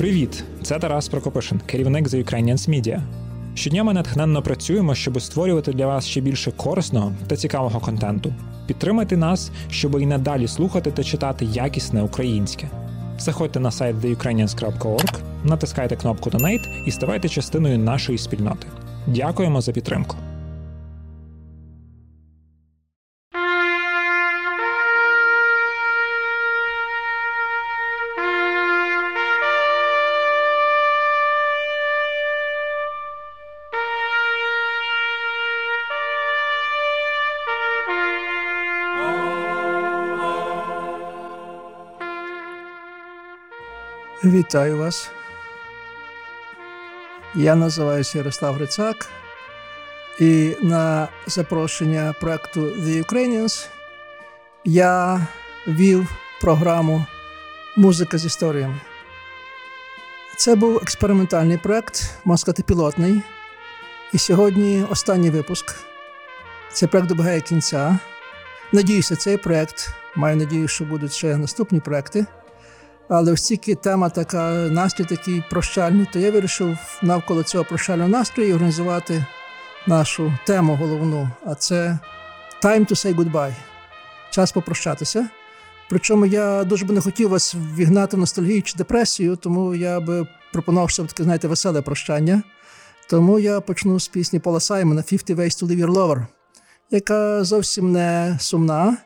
Привіт! Це Тарас Прокопишин, керівник The Ukrainians Media. Щодня ми натхненно працюємо, щоб створювати для вас ще більше корисного та цікавого контенту. Підтримайте нас, щоб і надалі слухати та читати якісне українське. Заходьте на сайт theukrainians.org, натискайте кнопку Donate і ставайте частиною нашої спільноти. Дякуємо за підтримку. Вітаю вас. Я називаюся Ярослав Грицак, і на запрошення проекту The Ukrainians я вів програму Музика з історіями. Це був експериментальний проект, можна сказати, пілотний. І сьогодні останній випуск. Цей проект добігає кінця. Надіюся, цей проект. Маю надію, що будуть ще наступні проекти. Але оскільки тема така, настрій такий прощальний, то я вирішив навколо цього прощального настрою організувати нашу тему головну. А це time to say goodbye. Час попрощатися. Причому я дуже би не хотів вас вігнати в ностальгію чи депресію, тому я би пропонував, таке, знаєте, веселе прощання. Тому я почну з пісні Пола Саймона «50 Ways to Leave Your Lover», яка зовсім не сумна.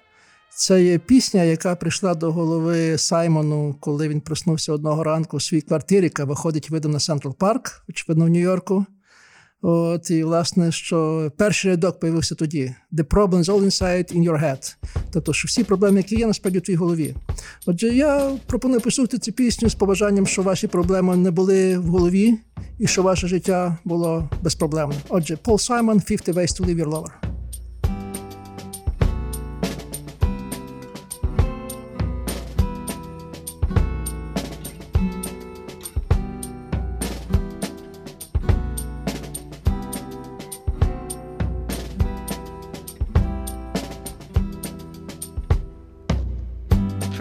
Це є пісня, яка прийшла до голови Саймону, коли він проснувся одного ранку в своїй квартирі, яка виходить видом на Централ Парк, очевидно, в Нью-Йорку. От, І, власне, що перший рядок появився тоді: The problem is all inside in your head. Тобто, що всі проблеми, які є, насправді в твоїй голові. Отже, я пропоную послухати цю пісню з побажанням, що ваші проблеми не були в голові і що ваше життя було безпроблемне. Отже, Пол Саймон, 50 Ways to Leave Your Lover.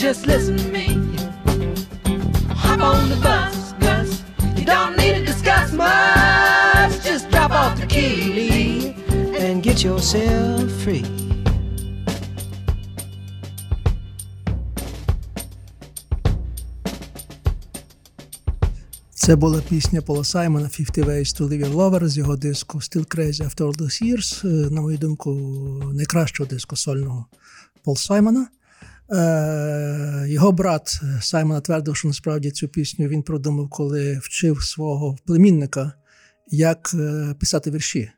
just listen to me. Hop on the bus, Gus. You don't need to discuss much. Just drop off the key and get yourself free. Це була пісня Пола Саймона «50 Ways to Live Your Lover» з його диску «Still Crazy After All These Years», на мою думку, найкращого диску сольного Пол Саймона. Е, його брат Саймон твердив, що насправді цю пісню він продумав, коли вчив свого племінника, як е, писати вірші.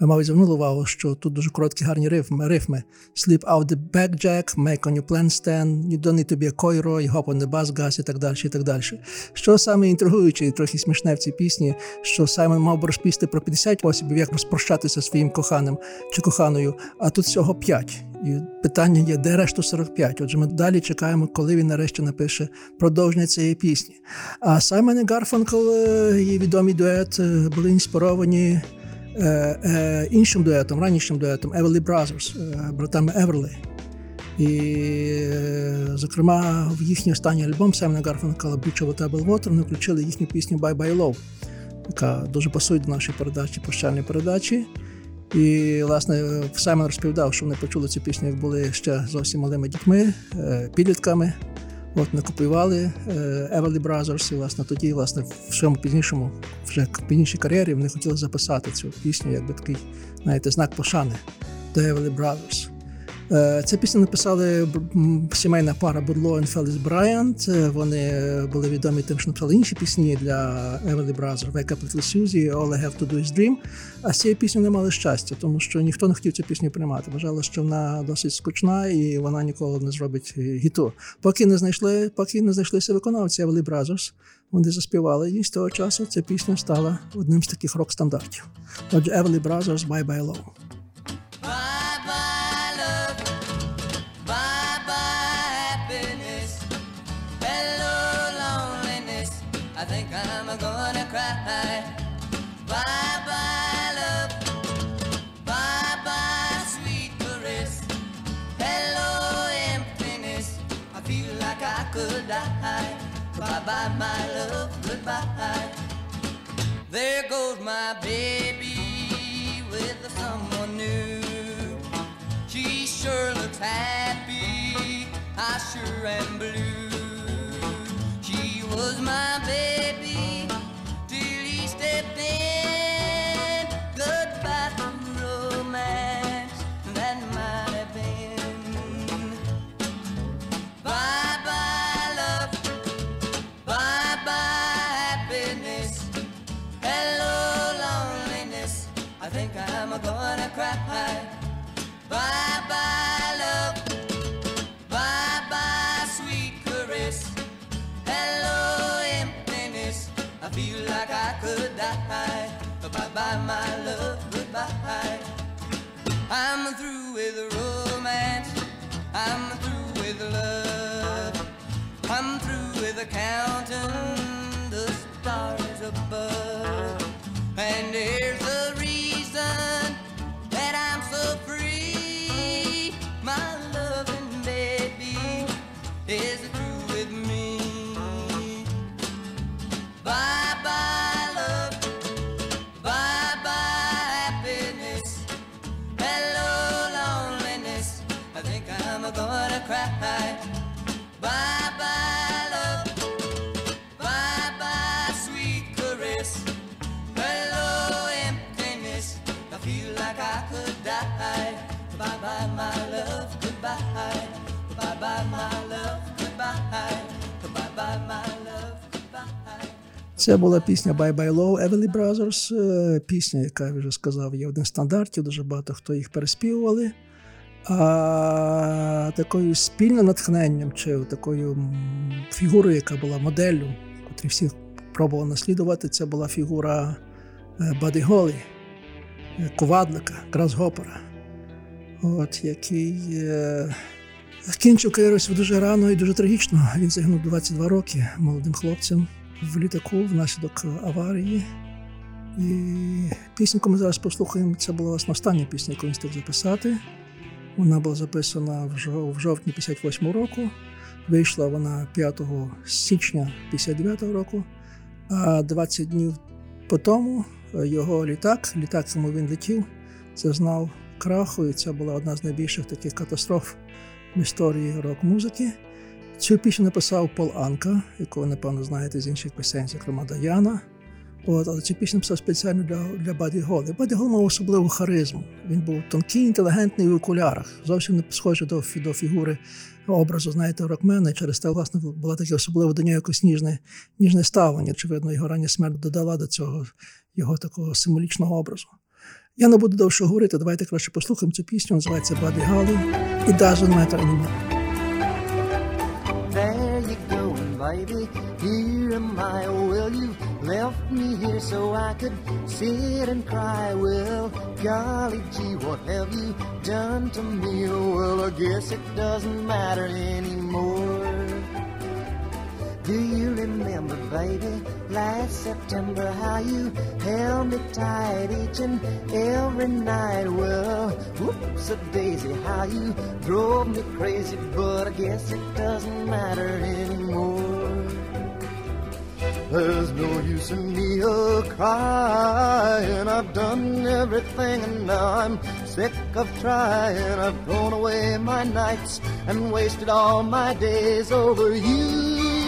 Ми мали звернули увагу, що тут дуже короткі гарні рифми. рифми. Sleep out the back jack, make on your plan stand, you don't need to be a coiro, hop on the bus gas і так далі. і так далі. Що саме інтригуюче і трохи смішне в цій пісні, що Саймон мав би розповісти про 50 способів, як розпрощатися своїм коханим чи коханою, а тут всього 5. І питання є, де решту 45? Отже, ми далі чекаємо, коли він нарешті напише продовження цієї пісні. А Саймон і Гарфанкл, е, її відомий дует, е, були інспіровані іншим дуетом, ранішнім дуетом Everly Brothers, е, братами Everly. І, е, зокрема, в їхній останній альбом Саймона Гарфанкала Beach of Table Water вони включили їхню пісню Bye Bye Love, яка дуже пасує до нашої передачі, прощальної передачі. І, власне, Саймон розповідав, що вони почули цю пісню, як були ще зовсім малими дітьми, е, підлітками. От ми купували е, Everly Brothers, і власне тоді, власне, в своєму пізнішому, вже пізнішій кар'єрі вони хотіли записати цю пісню, якби такий, знаєте, знак пошани до Everly Brothers. Е, Цю пісню написали сімейна пара Будло і Феліс Брайант. Вони були відомі тим, що написали інші пісні для Everly Brothers, Wake Up Little Susie, All I Have to Do Is Dream. А з цією піснею не мали щастя, тому що ніхто не хотів цю пісню приймати. Вважали, що вона досить скучна і вона ніколи не зробить гіту. Поки не знайшли, поки не знайшлися виконавці Everly Brothers, вони заспівали і з того часу ця пісня стала одним з таких рок-стандартів. Отже, Everly Brothers Bye Bye Love. There goes my baby with someone new. She sure looks happy, I sure am blue. She was my baby like I could die. Bye bye, my love. Goodbye. I'm through with romance. I'm through with love. I'm through with counting the stars above. And here's Це була пісня Bye Bye Low Everly Brothers. е, Пісня, яка я вже сказав, є один стандартів, дуже багато хто їх переспівували. А такою спільним натхненням чи такою фігурою, яка була моделлю, котрі всі пробували наслідувати, це була фігура е, Баді Голі, е, ковадлика, Грасгопера, от, який кінчив кар'єру дуже рано і дуже трагічно. Він загинув 22 роки молодим хлопцем в літаку внаслідок аварії. І пісню, яку ми зараз послухаємо, це була власне остання пісня, яку він встиг записати. Вона була записана в жовтні 58 року. Вийшла вона 5 січня 59 року. А 20 днів по тому його літак, літак, якому він летів, зазнав краху, і це була одна з найбільших таких катастроф історії рок-музики. Цю пісню написав Пол Анка, якого, напевно, знаєте з інших пісень, зокрема Даяна. От, але цю пісню написав спеціально для для Баді Голі. Баді Гол мав особливу харизму. Він був тонкий, інтелігентний в окулярах, зовсім не схожий до до фігури образу, знаєте, рокмена. І через те, власне, було таке особливе до нього якось ніжне ніжне ставлення. Очевидно, його рання смерть додала до цього його такого символічного образу. Я не буду довше говорити, давайте краще послухаємо цю пісню, називається Баді Галі. It doesn't matter anymore. There you go, baby. Here am I. Well, you left me here so I could sit and cry. Well, golly gee, what have you done to me? Well, I guess it doesn't matter anymore. Do you remember, baby, last September how you held me tight each and every night? Well, whoops a daisy, how you drove me crazy, but I guess it doesn't matter anymore. There's no use in me a crying. I've done everything and now I'm sick of trying. I've thrown away my nights and wasted all my days over you.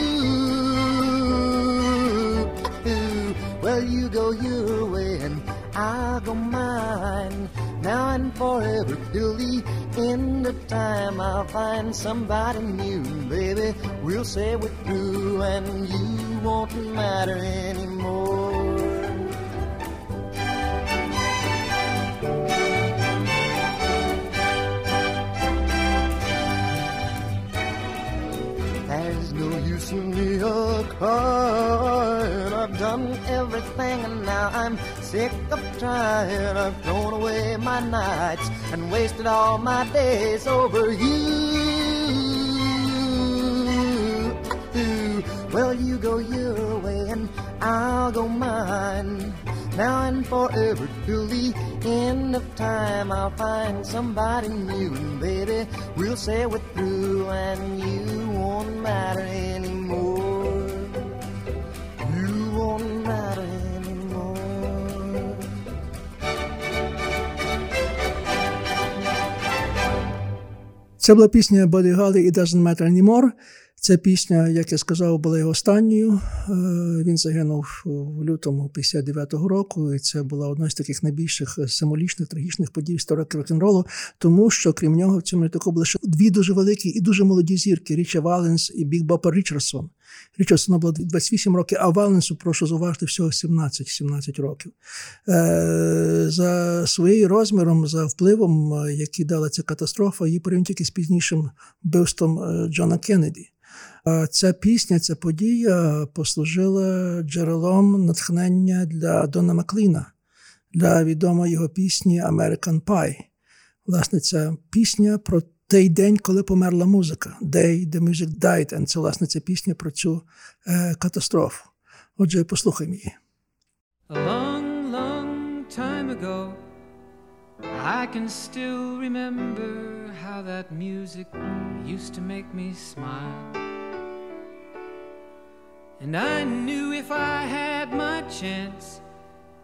Well, you go your way and I'll go mine. Now and forever till the end of time, I'll find somebody new, baby. We'll say we're through and you won't matter anymore. Done everything and now I'm sick of trying. I've thrown away my nights and wasted all my days over you. Well, you go your way and I'll go mine. Now and forever till the end of time, I'll find somebody new, and baby, we'll say we're through, and you won't matter Це була пісня Body Holly «It Doesn't Matter Anymore». Ця пісня, як я сказав, була його останньою. Е, Він загинув в лютому 59-го року, і це була одна з таких найбільших символічних, трагічних подій історики рок-н-ролу, тому що крім нього в цьому літаку були ще дві дуже великі і дуже молоді зірки: Річа Валенс і Біг Бопа Річардсон. Річардсона було 28 років, а Валенсу, прошу зауважити, всього 17-17 років. Е, За своєю розміром, за впливом, е, який дала ця катастрофа, її порівняно тільки з пізнішим вбивством е, Джона Кеннеді. Ця пісня, ця подія послужила джерелом натхнення для Дона Макліна, для відомої його пісні American Pie. Власне, ця пісня про той день, коли померла музика. Day the music died. And це, власне, ця пісня про цю е, катастрофу. Отже, послухаймо її. A long, long time ago, I can still remember how that music used to make me smile. And I knew if I had my chance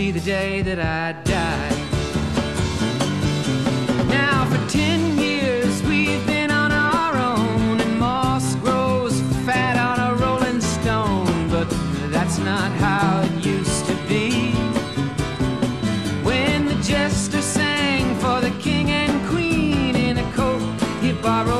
be the day that I die. Now for ten years we've been on our own, and moss grows fat on a rolling stone, but that's not how it used to be. When the jester sang for the king and queen in a coat he borrowed.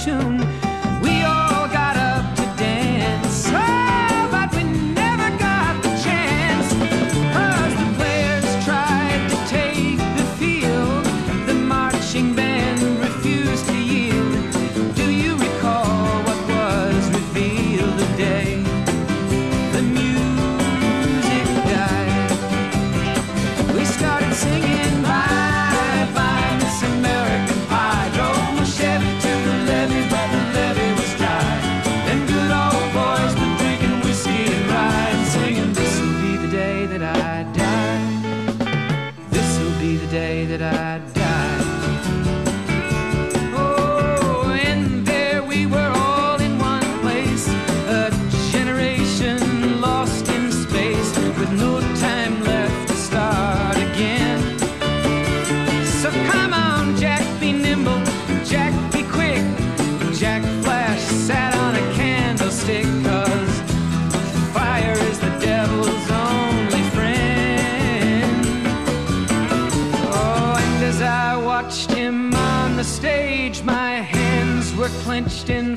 tune drenched in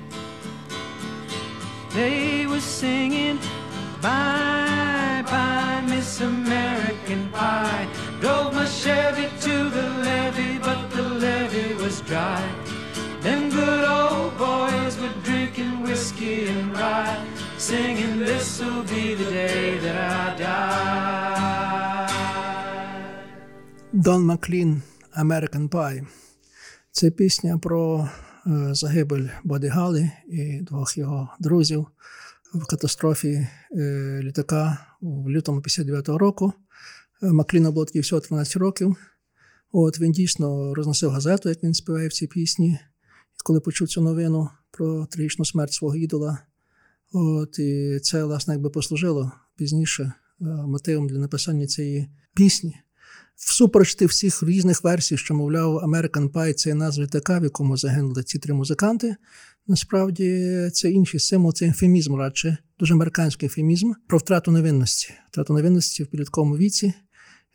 They were singing, Bye, bye, Miss American Pie. Drove my Chevy to the levee, but the levee was dry. Them good old boys were drinking whiskey and rye, singing, This'll be the day that I die. Дон Маклін American Pie. Це пісня про е, загибель Боді Гали і двох його друзів в катастрофі е, літака в лютому 59-го року. Е, Макліну було тоді всього 13 років. От він дійсно розносив газету, як він співає в цій пісні. Коли почув цю новину про трагічну смерть свого ідола, от, і це, власне, якби послужило пізніше е, мотивом для написання цієї пісні. Всупереч всіх різних версій, що, мовляв, American Pie – це назва така, в якому загинули ці три музиканти. Насправді це інший символ, це ефемізм радше, дуже американський ефемізм про втрату невинності. Втрату невинності в підлітковому віці. І,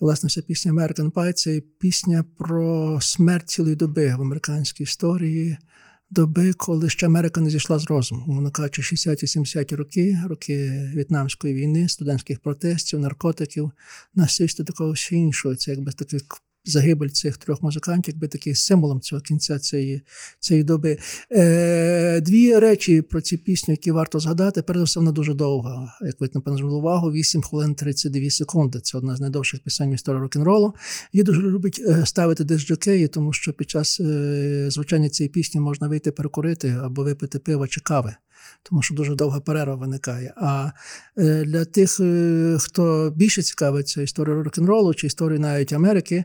власне, вся пісня American Pie – це пісня про смерть цілої доби в американській історії, доби, коли ще Америка не зійшла з розуму. Вона кажучи, 60-70 роки, роки В'єтнамської війни, студентських протестів, наркотиків, насильства такого всього іншого. Це якби такий загибель цих трьох музикантів, якби такий символом цього кінця цієї, цієї доби. Е, Дві речі про ці пісню, які варто згадати. Перш все, вона дуже довга. Як ви напевно звернули увагу, 8 хвилин 32 секунди. Це одна з найдовших пісень історії рок-н-ролу. Її дуже любить е, ставити диск-джокеї, тому що під час е, звучання цієї пісні можна вийти перекурити або випити пива чи кави. Тому що дуже довга перерва виникає. А е, для тих, е, хто більше цікавиться історією рок-н-ролу чи історією навіть Америки,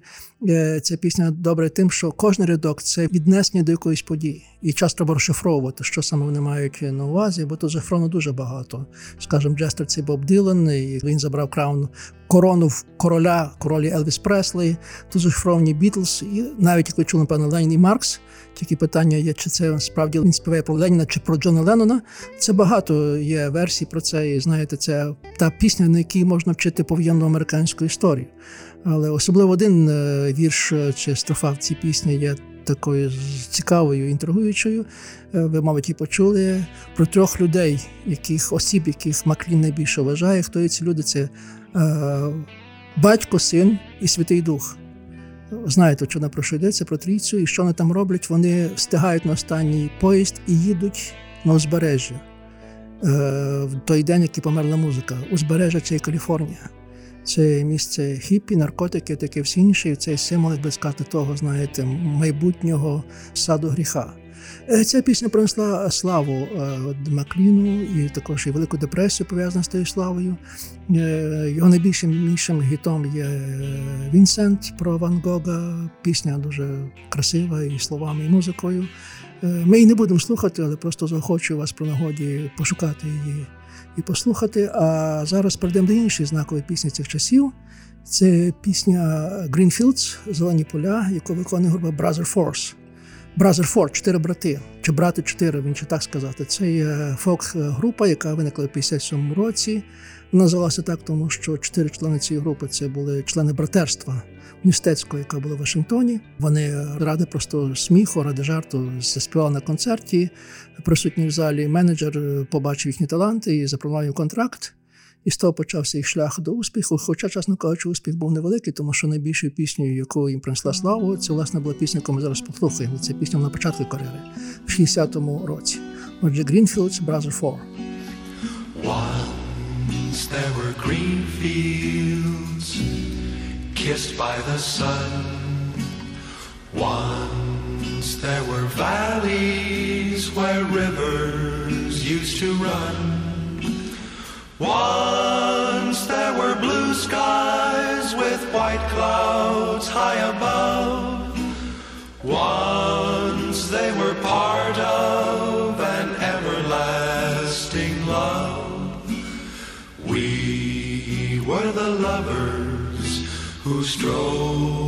е, ця пісня добре тим, що кожен рядок це віднесення до якоїсь події. І часто треба розшифровувати, що саме вони мають на увазі, бо тут зафрону дуже багато. Скажімо, Джестер це Боб Ділан, і він забрав краун корону в короля, королі Елвіс Преслі, тут зашифровані Бітлз, і навіть як ви чули, напевно, Ленін і Маркс. Тільки питання є, чи це справді він співає про Леніна чи про Джона Леннона. Це багато є версій про це. І знаєте, це та пісня, на якій можна вчити повоєнну американську історію. Але особливо один е, вірш е, чи строфа в цій пісні є такою цікавою, інтригуючою. Е, Ви, мабуть, і почули про трьох людей, яких осіб, яких Маклін найбільше вважає. Хто є ці люди? Це батько, син і Святий Дух. Знаєте, що про що йдеться про трійцю, і що вони там роблять? Вони встигають на останній поїзд і їдуть на узбережжя. Е, в той день, який померла музика. Узбережжя це Каліфорнія. Це місце хіпі, наркотики, таке всі інше. Це символ, як би сказати, того, знаєте, майбутнього саду гріха. Е, Ця пісня принесла славу е, Макліну і також і велику депресію пов'язану з тією славою. Е, Його найбільшим іншим гітом є Вінсент про Ван Гога. Пісня дуже красива і словами, і музикою. Ми її не будемо слухати, але просто заохочую вас про нагоді пошукати її і послухати. А зараз перейдемо до іншої знакової пісні цих часів. Це пісня Greenfields Зелені поля, яку виконує група Brother Force. Brother Four, чотири брати, чи брати чотири, він чи так сказати. Це є фолк-група, яка виникла в 57 році. Вона називалася так, тому що чотири члени цієї групи це були члени братерства університетського, яка була в Вашингтоні. Вони ради просто сміху, ради жарту заспівали на концерті. Присутній в залі менеджер побачив їхні таланти і запропонував контракт. І з того почався їх шлях до успіху. Хоча, чесно кажучи, успіх був невеликий, тому що найбільшою піснею, яку їм принесла славу, це власне була пісня, яку ми зараз послухаємо. Це пісня на початку кар'єри в 60-му році. Отже, Greenfields Brother 4. Once there were green fields kissed by the sun. Once there were valleys where rivers used to run. Once there were blue skies with white clouds high above. Once they were part of an everlasting love. We were the lovers who strode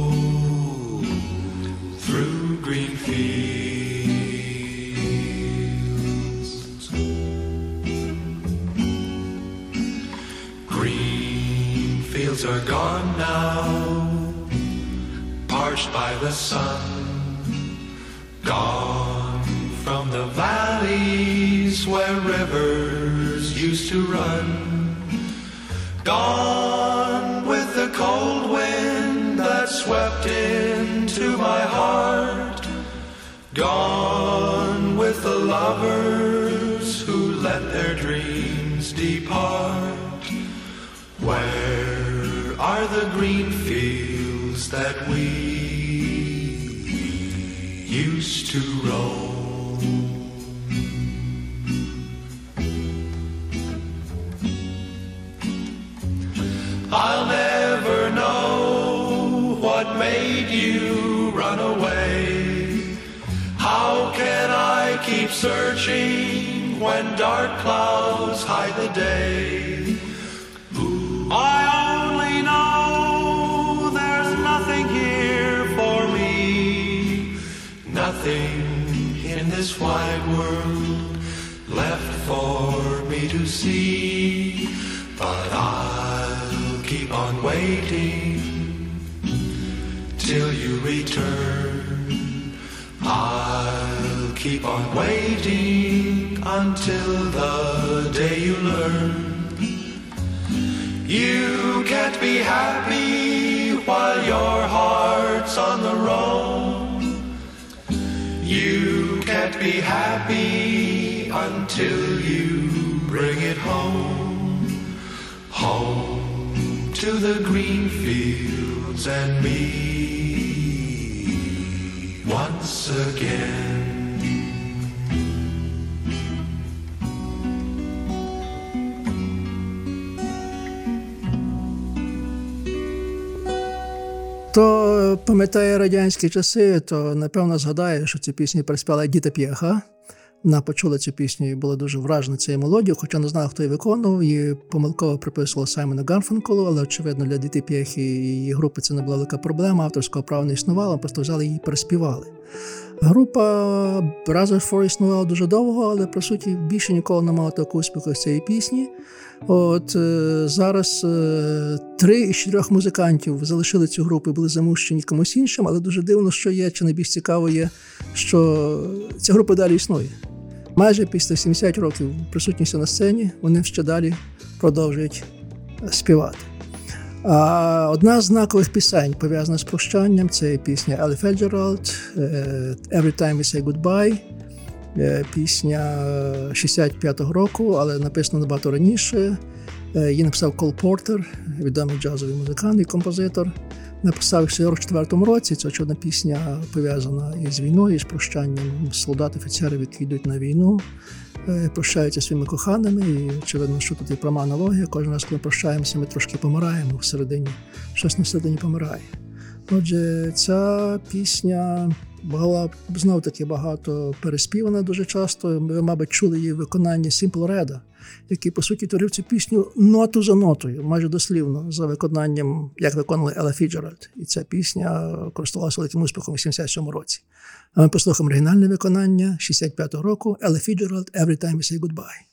Are gone now, parched by the sun. Gone from the valleys where rivers used to run. Gone with the cold wind that swept into my heart. Gone with the lovers who let their dreams depart. Where are the green fields that we used to roam? I'll never know what made you run away. How can I keep searching when dark clouds hide the day? I wide world left for me to see. But I'll keep on waiting till you return. I'll keep on waiting until the day you learn. You can't be happy while your heart's on the roam. You can't be happy until you bring it home. Home to the green fields and me once again. Хто пам'ятає радянські часи, то напевно згадає, що цю пісню приспівала Діта П'єха. Вона почула цю пісню і була дуже вражена цією мелодією, хоча не знала, хто її виконував. Її помилково приписувала Саймону Гарфанколу, але очевидно для Діти П'єхи і її групи це не була велика проблема. Авторського права не існувало, просто взяли її і переспівали. Група Brothers Four існувала дуже довго, але по суті більше ніколи не мала такого успіху з цієї пісні. От е, зараз е, три із чотирьох музикантів залишили цю групу і були замущені комусь іншим, але дуже дивно, що є, чи найбільш цікаво є, що ця група далі існує. Майже після 70 років присутністю на сцені вони ще далі продовжують співати. А одна з знакових пісень пов'язана з прощанням це пісня Елі Феджералд «Every time we say goodbye». Е, Пісня 65-го року, але написана набагато раніше. Е, Її написав Кол Портер, відомий джазовий музикант і композитор. Написав в 44-му році. Це очевидна пісня пов'язана із війною, з прощанням солдат, офіцерів, які йдуть на війну, е, прощаються своїми коханими. І очевидно, що тут і пряма аналогія. Кожен раз, коли прощаємося, ми трошки помираємо всередині, щось на середині помирає. Отже, ця пісня була знов таки багато переспівана дуже часто. Ви, мабуть, чули її виконання Simply Red, який, по суті, творив цю пісню ноту за нотою, майже дослівно, за виконанням, як виконали Елла Фіцджеральд. І ця пісня користувалася великим успіхом у 77 році. А ми послухаємо оригінальне виконання 65-го року Елла Фіцджеральд «Every time we say goodbye».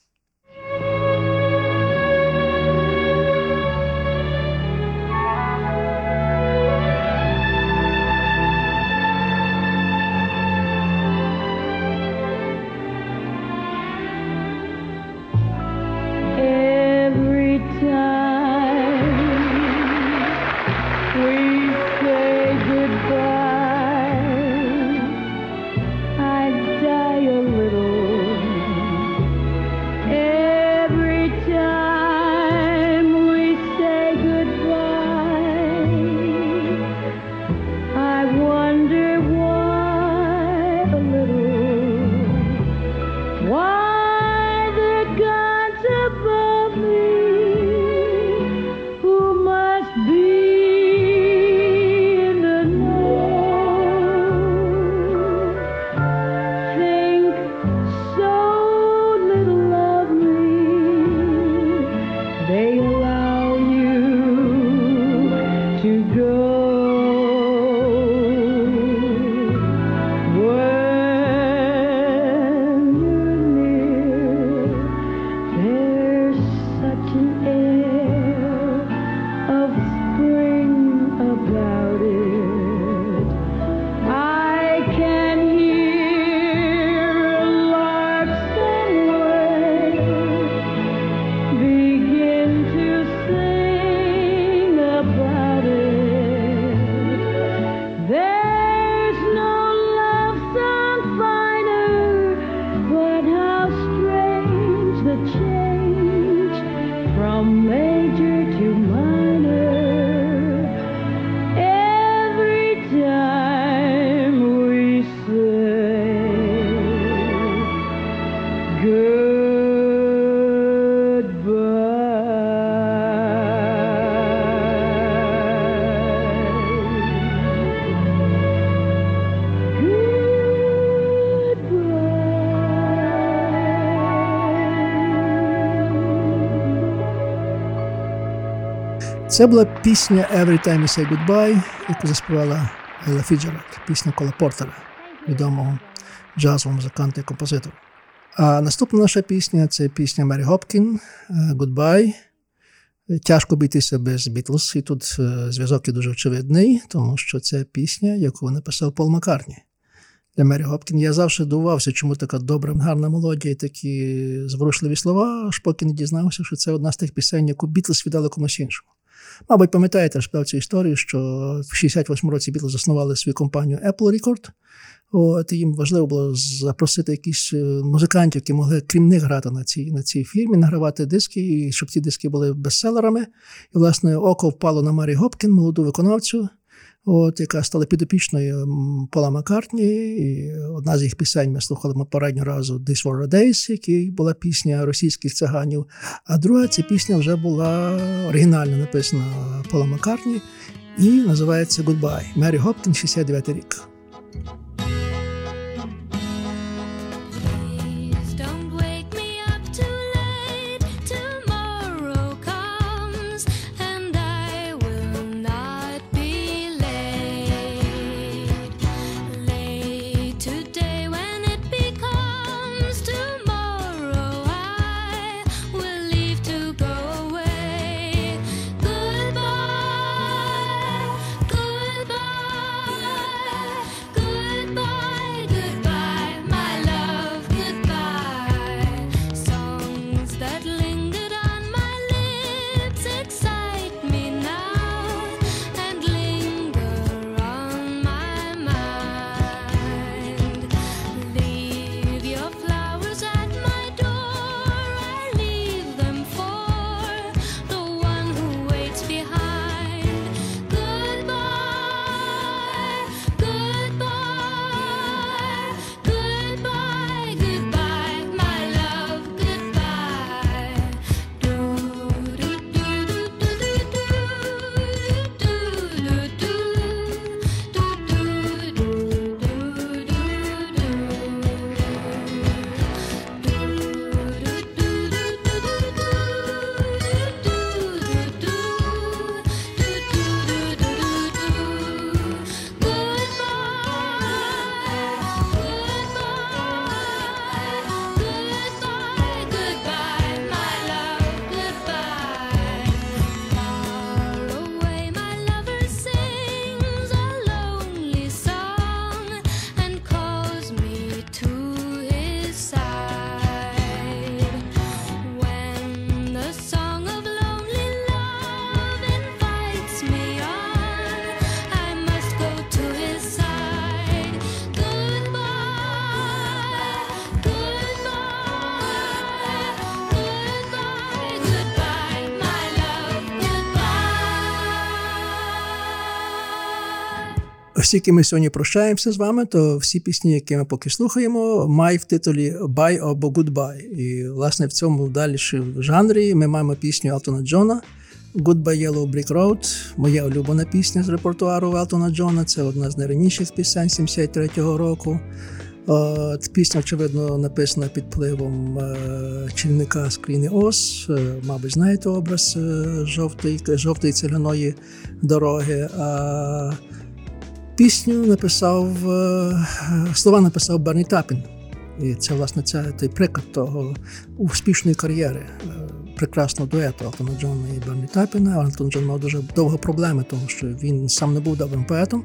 Це була пісня Every Time You Say Goodbye, яку заспівала Елла Фіцджеральд, пісня Кола Портера, відомого джазового музиканта і композитора. А наступна наша пісня це пісня Мері Гопкін Goodbye. Тяжко обійтися без Бітлз, і тут е, зв'язок є дуже очевидний, тому що це пісня, яку написав Пол Маккартні. Для Мері Гопкін я завжди дивувався, чому така добра, гарна мелодія і такі зворушливі слова, аж поки не дізнався, що це одна з тих пісень, яку Бітлз віддали комусь іншому. Мабуть, пам'ятаєте, розповідав цю історію, що в 68-му році Бітлз заснували свою компанію Apple Record. От, їм важливо було запросити якісь е, музикантів, які могли крім них грати на цій на цій фірмі, награвати диски, і щоб ці диски були бестселерами. І, власне, око впало на Марі Гопкін, молоду виконавцю, от, яка стала підопічною Пола Маккартні. І Одна з їх пісень ми слухали попереднього разу «This War a Days», який була пісня російських циганів. А друга ця пісня вже була оригінально написана Пола Маккартні і називається «Goodbye». Мері Гопкін, 69 рік. Оскільки ми сьогодні прощаємося з вами, то всі пісні, які ми поки слухаємо, мають в титулі «Bye» або «Goodbye». І, власне, в цьому далі жанрі ми маємо пісню Елтона Джона «Goodbye Yellow Brick Road». Моя улюблена пісня з репертуару Елтона Джона. Це одна з найраніших пісень 73-го року. От, пісня, очевидно, написана під впливом е, чільника з країни Ос. Е, мабуть, знаєте образ е, жовтої, жовтої цегляної дороги. А Пісню написав е, слова написав Берні Тапін. І це, власне, це той приклад того успішної кар'єри, е, прекрасного дуету Алтона Джона і Берні Тапіна. Алтон Джон мав дуже довго проблеми, тому що він сам не був добрим поетом.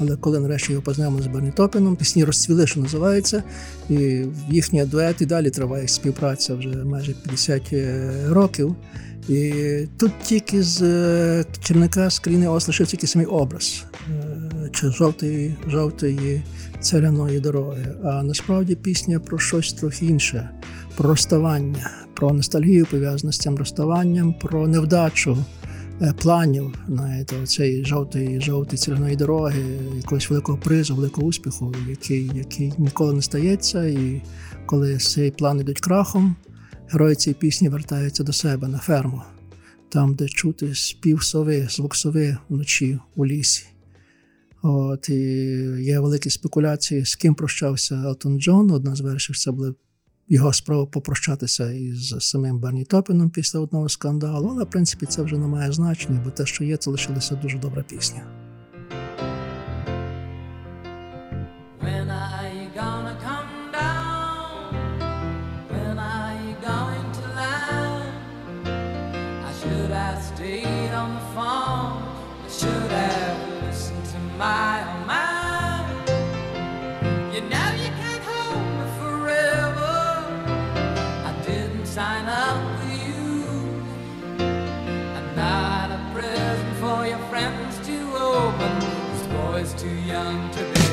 Але коли нарешті його познайомили з Берні Топіном, пісні розцвіли, що називається, і їхній дует і далі триває співпраця вже майже 50 років. І тут тільки з е, Черника з країни Ос лишив тільки самий образ е, чи жовтої, жовтої целяної дороги. А насправді пісня про щось трохи інше, про розставання, про ностальгію пов'язану з цим розставанням, про невдачу е, планів знаєте, цієї жовтої, жовтої цільної дороги, якогось великого призу, великого успіху, який, який ніколи не стається. І коли цей план йдуть крахом, герої цієї пісні вертаються до себе на ферму, там, де чути спів сови, звук сови вночі у лісі. От, і Є великі спекуляції, з ким прощався Елтон Джон. Одна з версій це були його спроба попрощатися із самим Берні Топіном після одного скандалу, але в принципі це вже не має значення, бо те, що є, це лишилася дуже добра пісня. Too young to be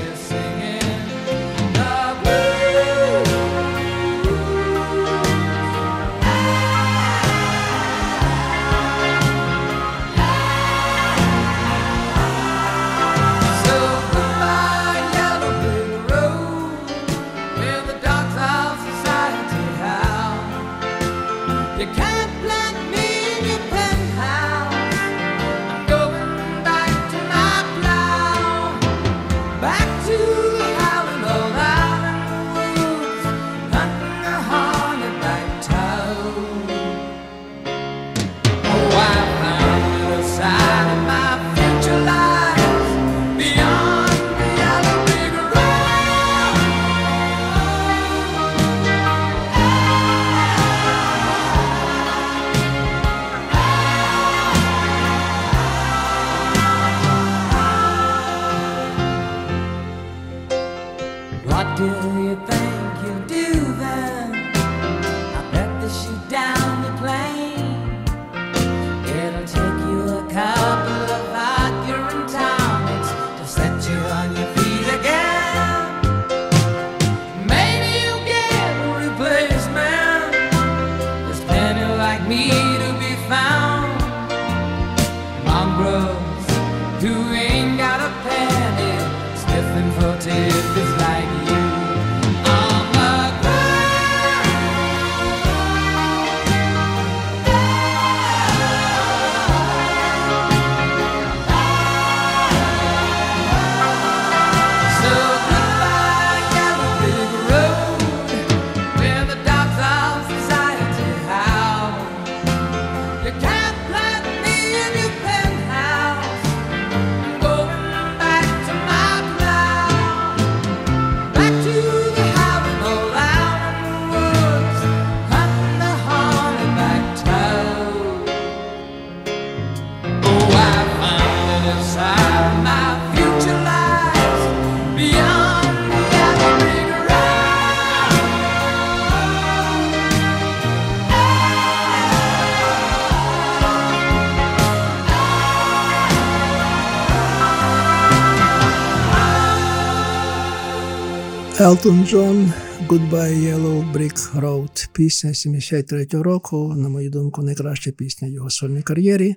Елтон Джон Goodbye Yellow Brick Road. Пісня 73-го року, на мою думку, найкраща пісня в його сольній кар'єрі.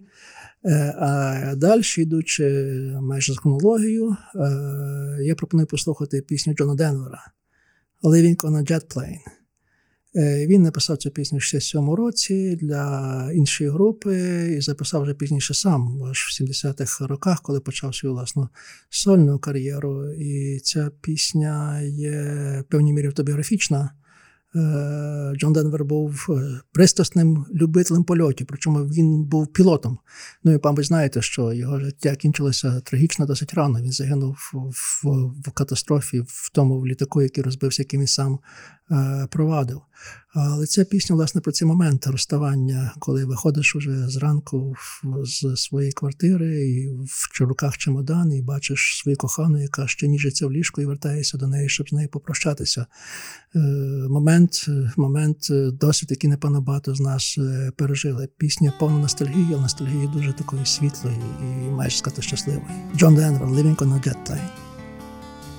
Е, А далі, йдучи майже з хронологією, е, я пропоную послухати пісню Джона Денвера Living on a Jet Plane. Е, Він написав цю пісню в 67 році для іншої групи і записав вже пізніше сам, аж в 70-х роках, коли почав свою власну сольну кар'єру. І ця пісня є в певній мірі автобіографічна. Е, Джон Денвер був е, пристрасним любителем польотів, причому він був пілотом. Ну і, мабуть, знаєте, що його життя кінчилося трагічно досить рано. Він загинув в, в, в катастрофі в тому в літаку, який розбився, який він сам провадив. Але ця пісня, власне, про ці моменти розставання, коли виходиш уже зранку з своєї квартири і в руках чемодан, і бачиш свою кохану, яка ще ніжиться в ліжку і вертаєшся до неї, щоб з нею попрощатися. Е, Момент, е, момент, е, досвід, який напевно багато з нас е, пережили. Пісня повна ностальгії, але ностальгії дуже такої світлої і майже сказати щасливої. Джон Денвер, Living on a Jet Plane.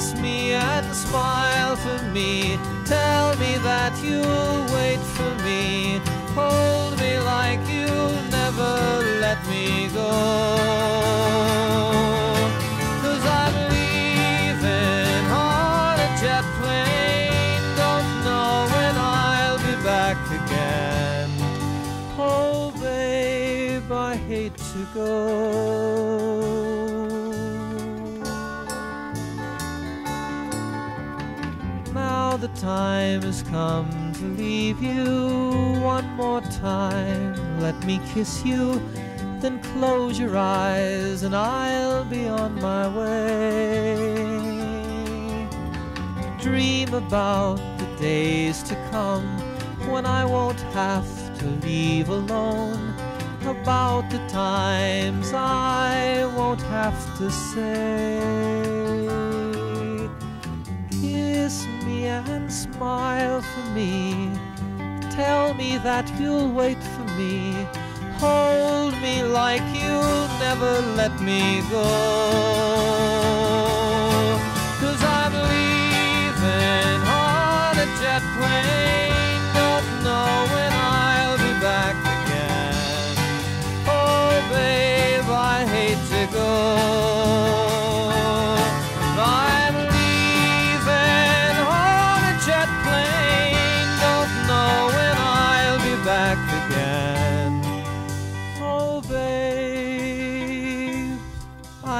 kiss me and smile for me. Tell me that you'll wait for me. Hold me like you'll never let me go. Cause I'm time has come to leave you one more time. Let me kiss you, then close your eyes, and I'll be on my way. Dream about the days to come when I won't have to leave alone. About the times I won't have to say. And smile for me. Tell me that you'll wait for me. Hold me like you'll never let me go.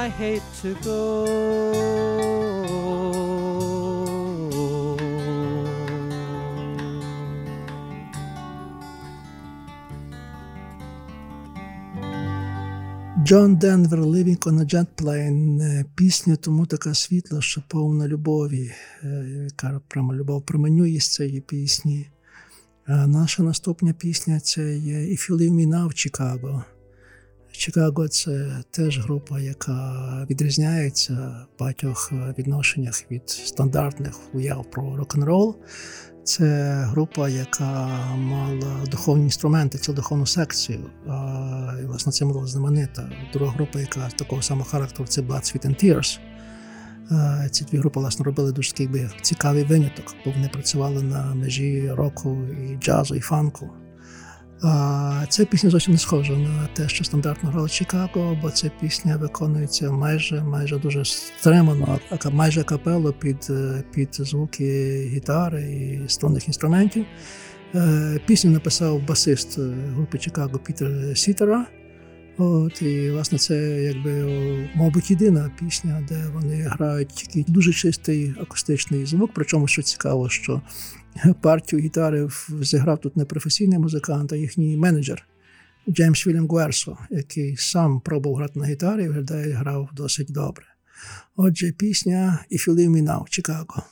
I hate to go. Джон Денвер Living on a Jet Plane. Е, Пісня тому така світла, що повна любові, е, яка прямо любов променює з цієї пісні. А наша наступна пісня це є If You Leave Me Now Chicago. Чикаго це теж група, яка відрізняється в багатьох відношеннях від стандартних уяв про рок-н-рол. Це група, яка мала духовні інструменти, цю духовну секцію. А, і, власне, цим була знаменита. Друга група, яка такого самого характеру, це Blood, Sweat and Tears. А, Ці дві групи, власне, робили дуже такий цікавий виняток, бо вони працювали на межі року, і джазу, і фанку. А ця пісня зовсім не схожа на те, що стандартно грала Чикаго, бо ця пісня виконується майже майже дуже стримано, майже капело під, е, під звуки гітари і струнних інструментів. Е, Пісню написав басист е, групи Чикаго Пітер Сітера. От, і, власне, це якби, мабуть, єдина пісня, де вони грають такий дуже чистий акустичний звук. Причому, що цікаво, що партію гітари зіграв тут не професійний музикант, а їхній менеджер Джеймс Вільям Гуерсо, який сам пробував грати на гітарі і виглядає, грав досить добре. Отже, пісня If You Leave Me Now, Чикаго.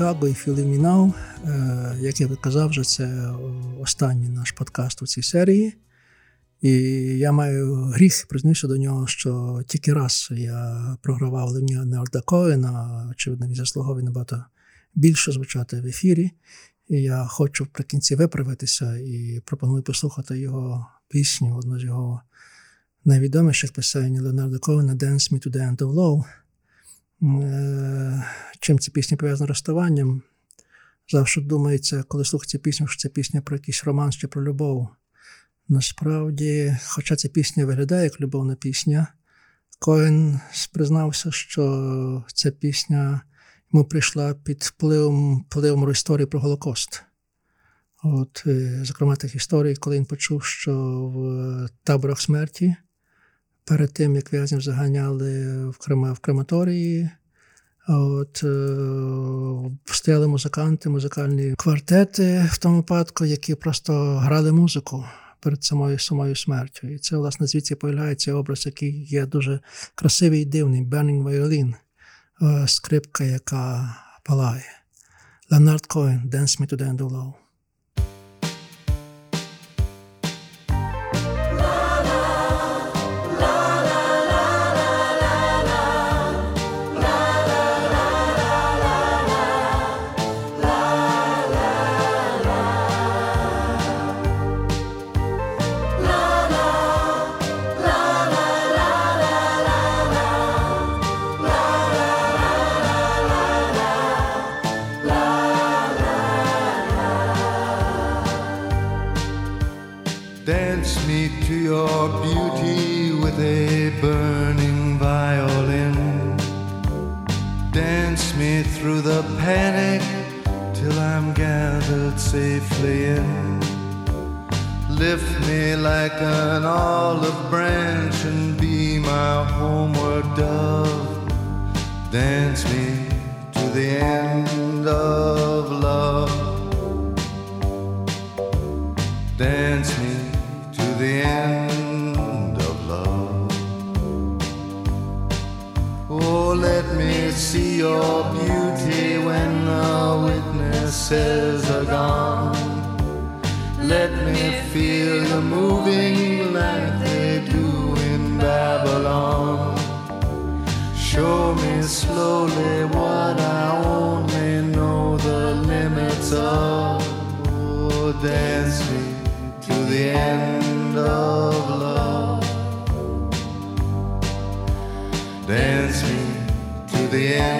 Чикаго і Now. Е, Як я казав, вже це останній наш подкаст у цій серії. І я маю гріх, признаюся до нього, що тільки раз я програвав Левні Неорда Коена, очевидно, він заслуговує набагато більше звучати в ефірі. І я хочу вприкінці виправитися і пропоную послухати його пісню, одну з його найвідоміших пісень Леонарда Коена «Dance Me to the End of Love». Е, Чим ця пісня пов'язана з розставанням? Завжди думається, коли слухається пісню, що це пісня про якийсь роман чи про любов. Насправді, хоча ця пісня виглядає як любовна пісня, Коен признався, що ця пісня йому прийшла під впливом, впливом історії про Голокост. От, е, зокрема, тих історій, коли він почув, що в таборах смерті, перед тим, як в'язнів заганяли в, крема, в крематорії, от, е, музиканти, музикальні квартети в тому випадку, які просто грали музику перед самою самою смертю. І це, власне, звідси появляється образ, який є дуже красивий і дивний Burning Violin, е, скрипка, яка палає. Леонард Коен, Dance Me to the End of Love. Your beauty with a burning violin. Dance me through the panic till I'm gathered safely in. Lift me like an olive branch and be my homeward dove. Dance me Let me feel you moving like they do in Babylon. Show me slowly what I only know the limits of. Oh, dance me to the end of love. Dance me to the end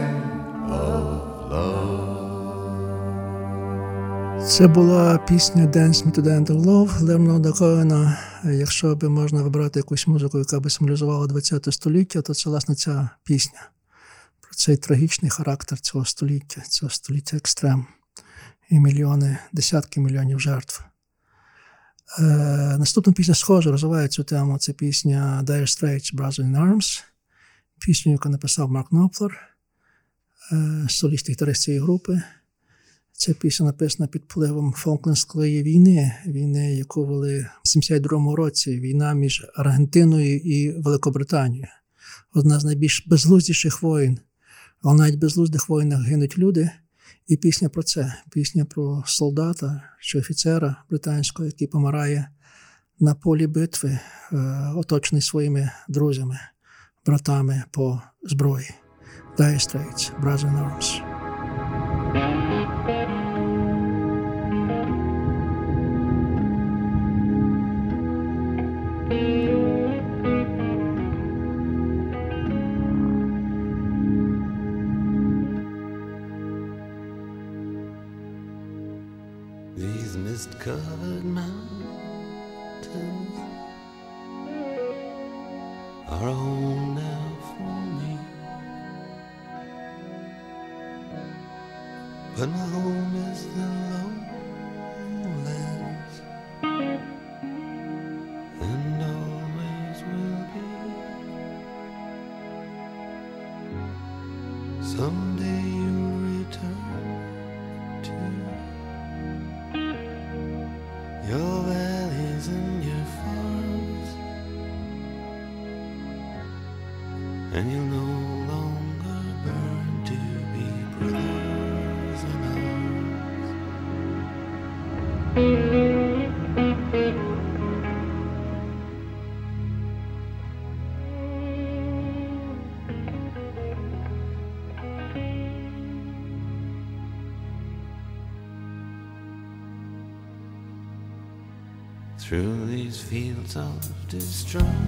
Це була пісня Dance Me to the End of Love Лернарда Коена. Якщо би можна вибрати якусь музику, яка би символізувала ХХ століття, то це власне ця пісня про цей трагічний характер цього століття, цього століття екстрем і мільйони, десятки мільйонів жертв. Е, наступна пісня схожа розвиває цю тему. Це пісня Dire Straits Brothers in Arms, пісню, яку написав Марк Knopfler, е, соліст гітарист цієї групи. Ця пісня написана під впливом Фолклендської війни, війни, яку вели в 72-му році, війна між Аргентиною і Великобританією. Одна з найбільш безглуздіших воїн. Але навіть в безглуздих воїнах гинуть люди. І пісня про це. Пісня про солдата чи офіцера британського, який помирає на полі битви, е, оточений своїми друзями, братами по зброї. Dire Straits, Brothers in Arms. Of destruction,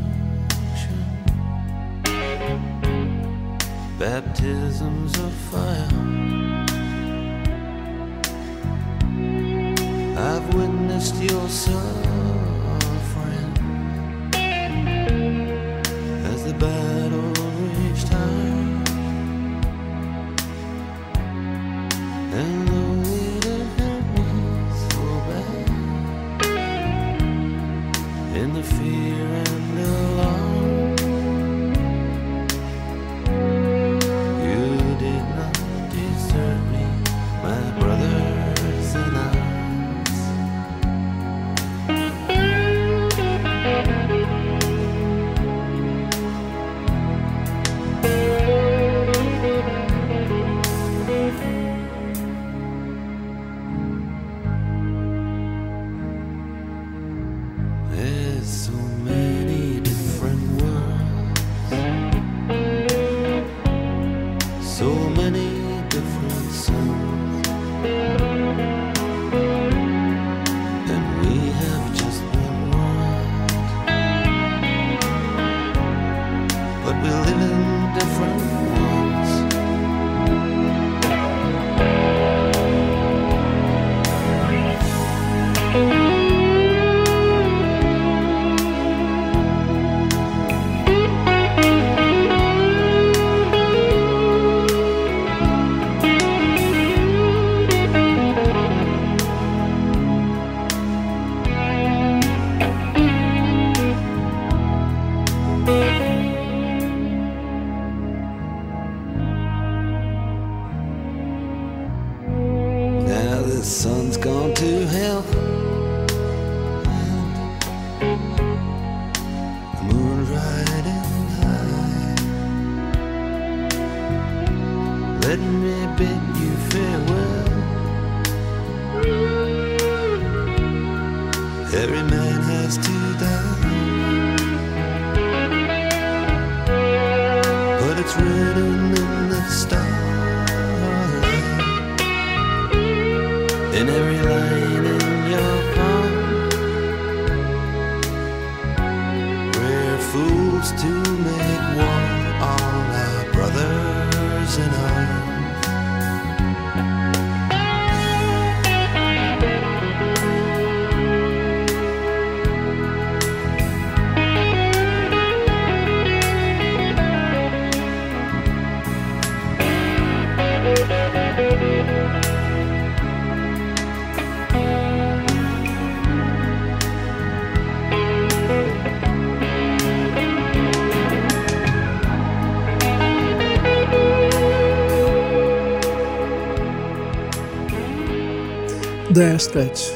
Dire Straits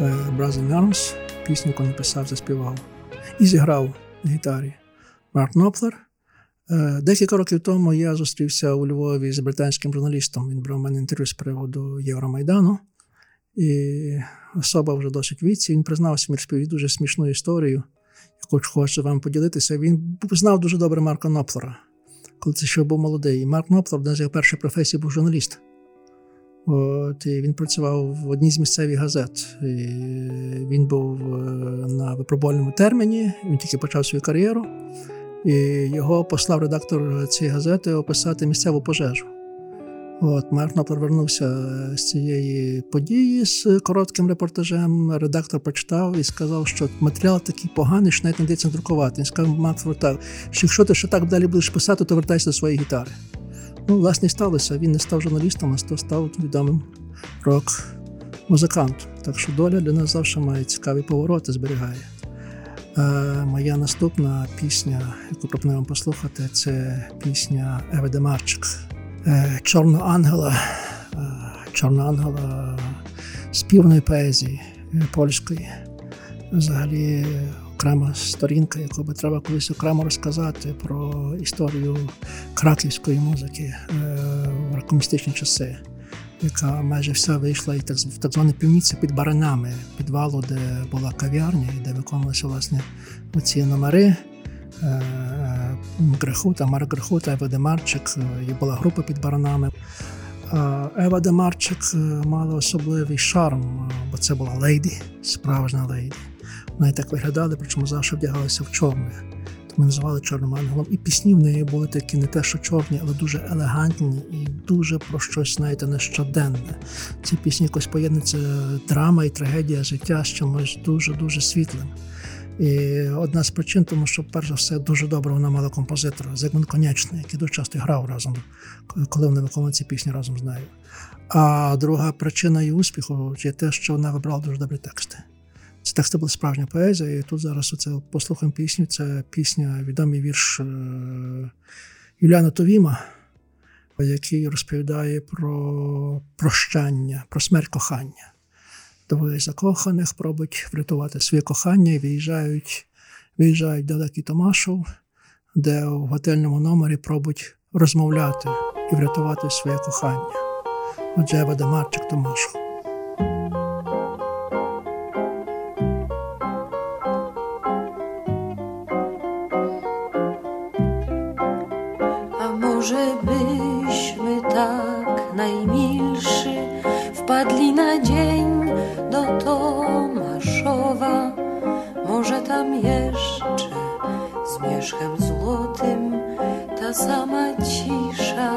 е, Arms, пісню, яку написав, заспівав і зіграв на гітарі Марк Ноплер. Е, Декілька років тому я зустрівся у Львові з британським журналістом. Він брав мене інтерв'ю з приводу Євромайдану. І особа вже досить віці. Він признався, він розповів дуже смішну історію, яку хочу вам поділитися. Він знав дуже добре Марка Ноплера, коли це ще був молодий. І Марк Ноплер, одна з його перших професій, був журналіст. От, і він працював в одній з місцевих газет. І він був е, на випробувальному терміні, він тільки почав свою кар'єру, і його послав редактор цієї газети описати місцеву пожежу. От Марк Ноплер вернувся з цієї події з коротким репортажем. Редактор прочитав і сказав, що матеріал такий поганий, що навіть не йдеться друкувати. Він сказав Марк так, що якщо ти ще так далі будеш писати, то вертайся до своєї гітари. Ну, власне, сталося. Він не став журналістом, а став відомим рок-музикантом. Так що доля для нас завжди має цікаві повороти, зберігає. Е, моя наступна пісня, яку пропоную вам послухати, це пісня Еви Демарчик. Е, Чорного ангела, е, Чорного ангела співної поезії польської. Взагалі окрема сторінка, яку би треба колись окремо розказати про історію краківської музики е, в комуністичні часи, яка майже вся вийшла і в так звані півніці під баранами, підвалу, де була кав'ярня, і де виконувалися власне оці номери. Е, Грехута, Мара Грехута, Ева Демарчик, е, і була група під баранами. Е, Ева Демарчик е, мала особливий шарм, е, бо це була лейді, справжня лейді. Вона і так виглядали, причому завжди вдягалися в чорне. Тому називали чорним ангелом. І пісні в неї були такі не те, що чорні, але дуже елегантні і дуже про щось, знаєте, нещоденне. Ці пісні якось поєднується драма і трагедія життя з чимось дуже-дуже світлим. І одна з причин, тому що, перш за все, дуже добре вона мала композитора Зигмунд Конячний, який дуже часто грав разом, коли вони виконували ці пісні разом з нею. А друга причина її успіху є те, що вона вибрала дуже добрі тексти. Ці тексти були справжня поезія, і тут зараз оце послухаємо пісню. Це пісня, відомий вірш е, Юліана Товіма, який розповідає про прощання, про смерть кохання. Двоє закоханих пробують врятувати своє кохання і виїжджають, виїжджають в далекий Томашов, де в готельному номері пробують розмовляти і врятувати своє кохання. Отже, Ева Демарчик Томашов. Tam jeszcze z mieszkiem złotym ta sama cisza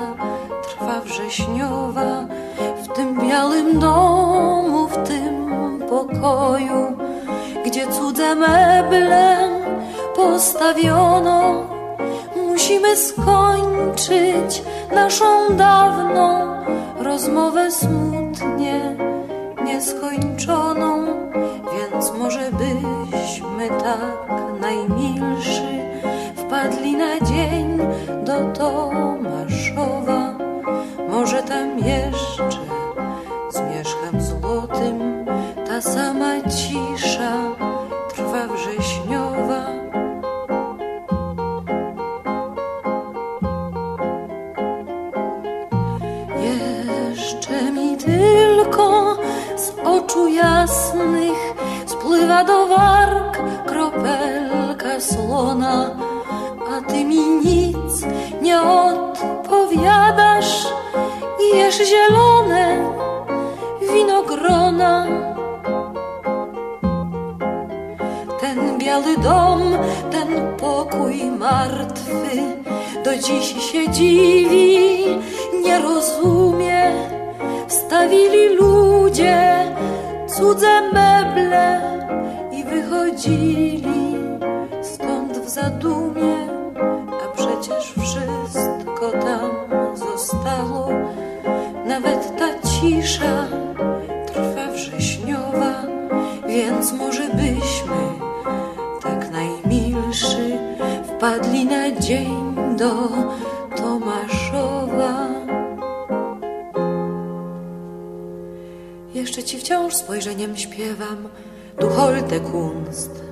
trwa wrześniowa w tym białym domu, w tym pokoju, gdzie cudze meble postawiono. Musimy skończyć naszą dawną rozmowę smutnie nieskończoną, więc może byśmy tak najmilszy wpadli na dzień do Tomaszowa. Może tam jeszcze z mieszkiem złotym ta sama cisza zielone winogrona. Ten biały dom, ten pokój martwy, do dziś się dziwi, nie rozumie. Wstawili ludzie cudze meble i wychodzili stąd w zadumie, cisza trwa wrześniowa, więc może byśmy tak najmilszy wpadli na dzień do Tomaszowa. Jeszcze ci wciąż spojrzeniem śpiewam Du holte Kunst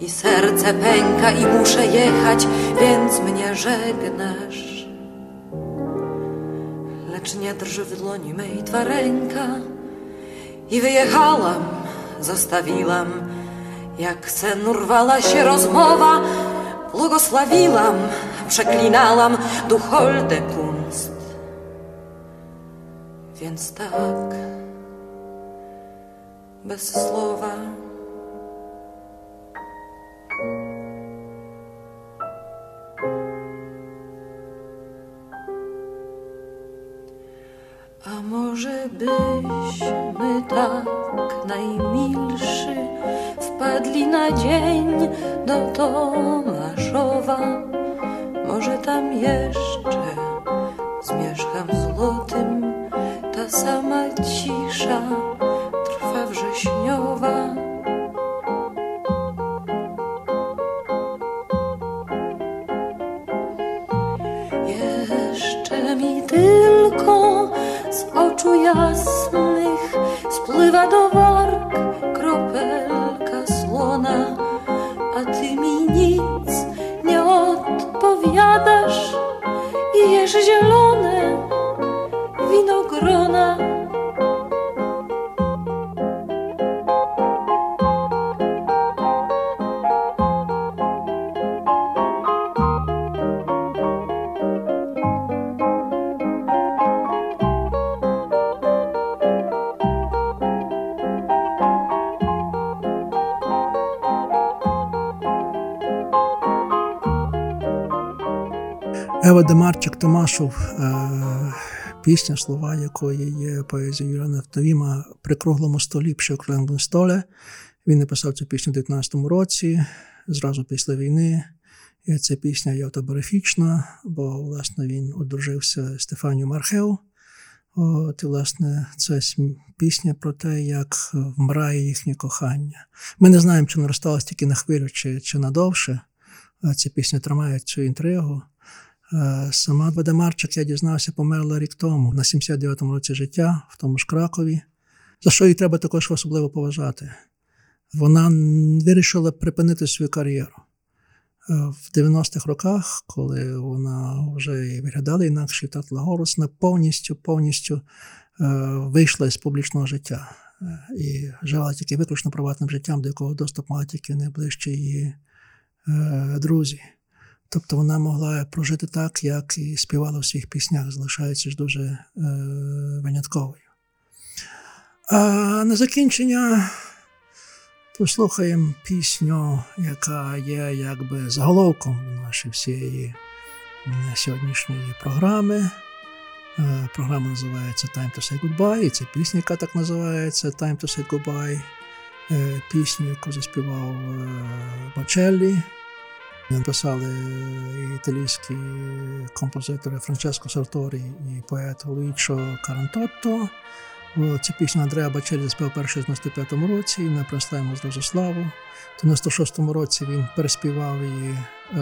i serce pęka i muszę jechać, więc mnie żegnasz. Lecz nie drży w dłoni mej twa ręka i wyjechałam, zostawiłam, jak sen urwała się rozmowa, błogosławiłam, przeklinałam du holte Kunst. Więc tak bez słowa. A może byśmy tak najmilszy wpadli na dzień do Tomaszowa? Może tam jeszcze z mieszkam złotym ta sama cisza trwa wrześniowa. Oczu jasnych spływa do warg kropelka słona, a ty mi nic nie odpowiadasz i jesz zielone winogrona. Ева Демарчик Томашов, е, пісня, слова якої є поезією Юрія Нафтовіма при круглому столі округлому столі. Він написав цю пісню у 19-му році, зразу після війни. І ця пісня є автобіографічна, бо власне він одружився з Стефанією Мархеу. От, і, власне, це пісня про те, як вмирає їхнє кохання. Ми не знаємо, чи наросталось тільки на хвилю, чи, чи надовше. Ця пісня тримає цю інтригу. Е, Сама Вадимарчик, я дізнався, померла рік тому, на 79-му році життя, в тому ж Кракові, за що її треба також особливо поважати. Вона вирішила припинити свою кар'єру. Е, В 90-х роках, коли вона вже виглядала інакше, голос, вона повністю, повністю е, вийшла з публічного життя і жила тільки виключно приватним життям, до якого доступ мали тільки найближчі її друзі. Тобто вона могла прожити так, як і співала в своїх піснях, залишаючись дуже е, винятковою. А на закінчення послухаємо пісню, яка є якби заголовком нашої всієї сьогоднішньої програми. Е, Програма називається Time to Say Goodbye, і це пісня, яка так називається Time to Say Goodbye. Е, Пісню, яку заспівав е, Бочеллі. Написали італійські композитори Франческо Сарторі і поет Лучо Кварантотто. О, Цю пісню Андреа Бочеллі заспівав перший в 95-му році, і ми представимо зразу славу. В 96-му році він переспівав її е,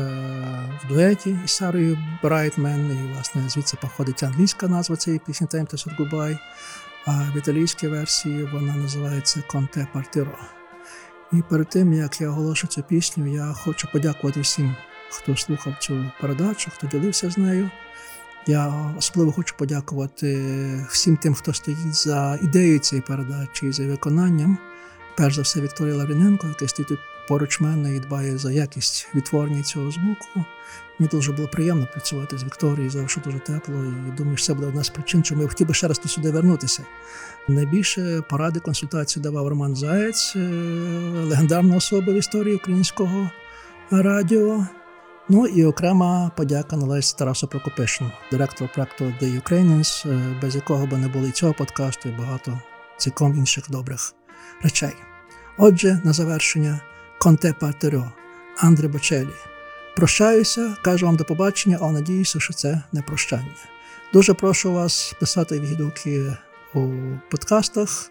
в дуеті із Сарою Брайтмен, і, власне, звідси походить англійська назва цієї пісні «Time to say goodbye», а в італійській версії вона називається «Conte partirò». І перед тим, як я оголошу цю пісню, я хочу подякувати всім, хто слухав цю передачу, хто ділився з нею. Я особливо хочу подякувати всім тим, хто стоїть за ідеєю цієї передачі і за виконанням. Перш за все, Вікторії Лавріненко, який стоїть тут поруч мене і дбає за якість відтворення цього звуку. Мені дуже було приємно працювати з Вікторією, завжди дуже тепло. І думаю, що це буде одна з причин, чому я хотів би ще раз тут сюди вернутися. Найбільше поради консультації давав Роман Заєць, е, легендарна особа в історії українського радіо. Ну і окрема подяка належить Тарасу Прокопишину, директору проекту The Ukrainians, е, без якого би не було і цього подкасту, і багато цілком інших добрих речей. Отже, на завершення Конте Партеро, Андре Бачелі. Прощаюся, кажу вам до побачення, але надіюся, що це не прощання. Дуже прошу вас писати відгуки у подкастах,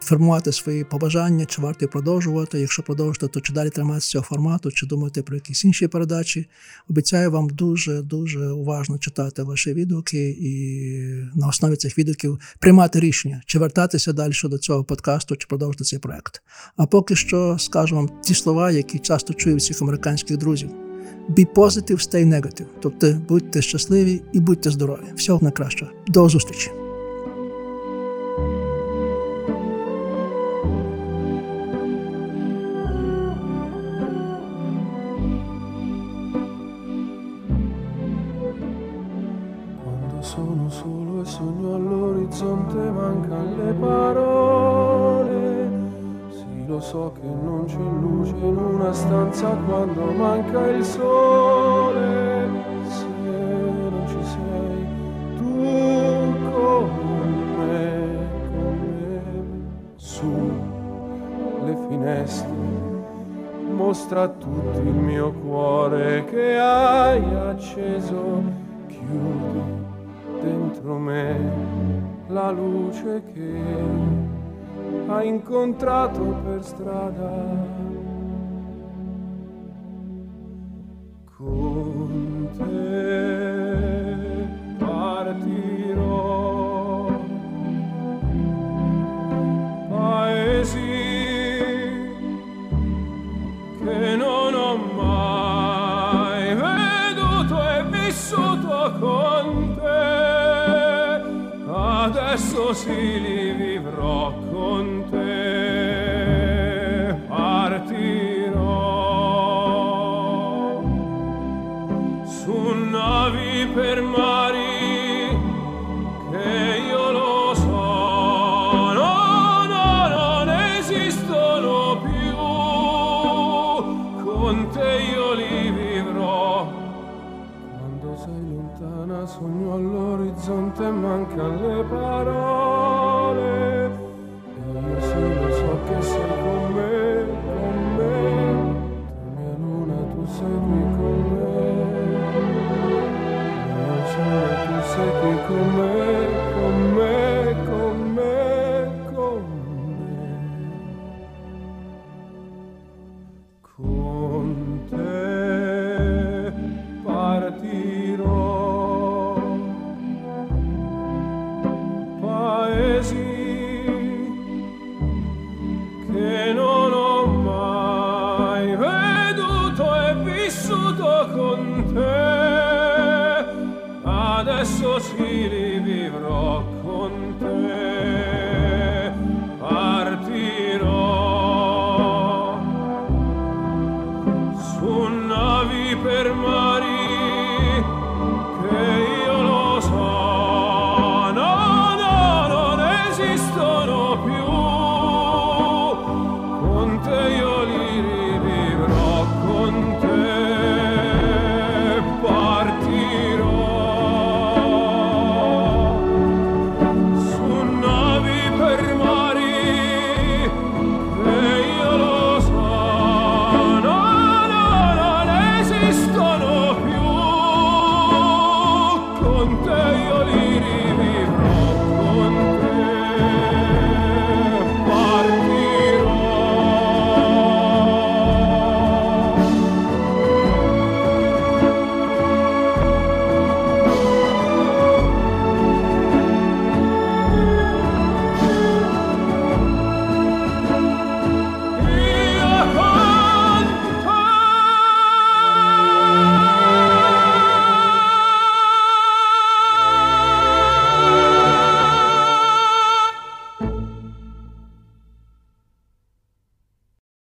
формувати свої побажання, чи варто продовжувати. Якщо продовжувати, то чи далі триматися цього формату, чи думати про якісь інші передачі. Обіцяю вам дуже дуже уважно читати ваші відгуки і на основі цих відгуків приймати рішення, чи вертатися далі до цього подкасту, чи продовжити цей проект. А поки що скажу вам ті слова, які часто чую всіх американських друзів. Be positive, stay negative. Тобто будьте щасливі і будьте здорові. Всього найкращого. До зустрічі. All'orizzonte mancano le parole. Sì, lo so che non c'è luce in una stanza quando manca il sole. Se non ci sei tu con me, con me, su le finestre. Mostra a tutti il mio cuore che hai acceso chiudi dentro me la luce che hai incontrato per strada. Con te partirò, Gesù si li vivrò con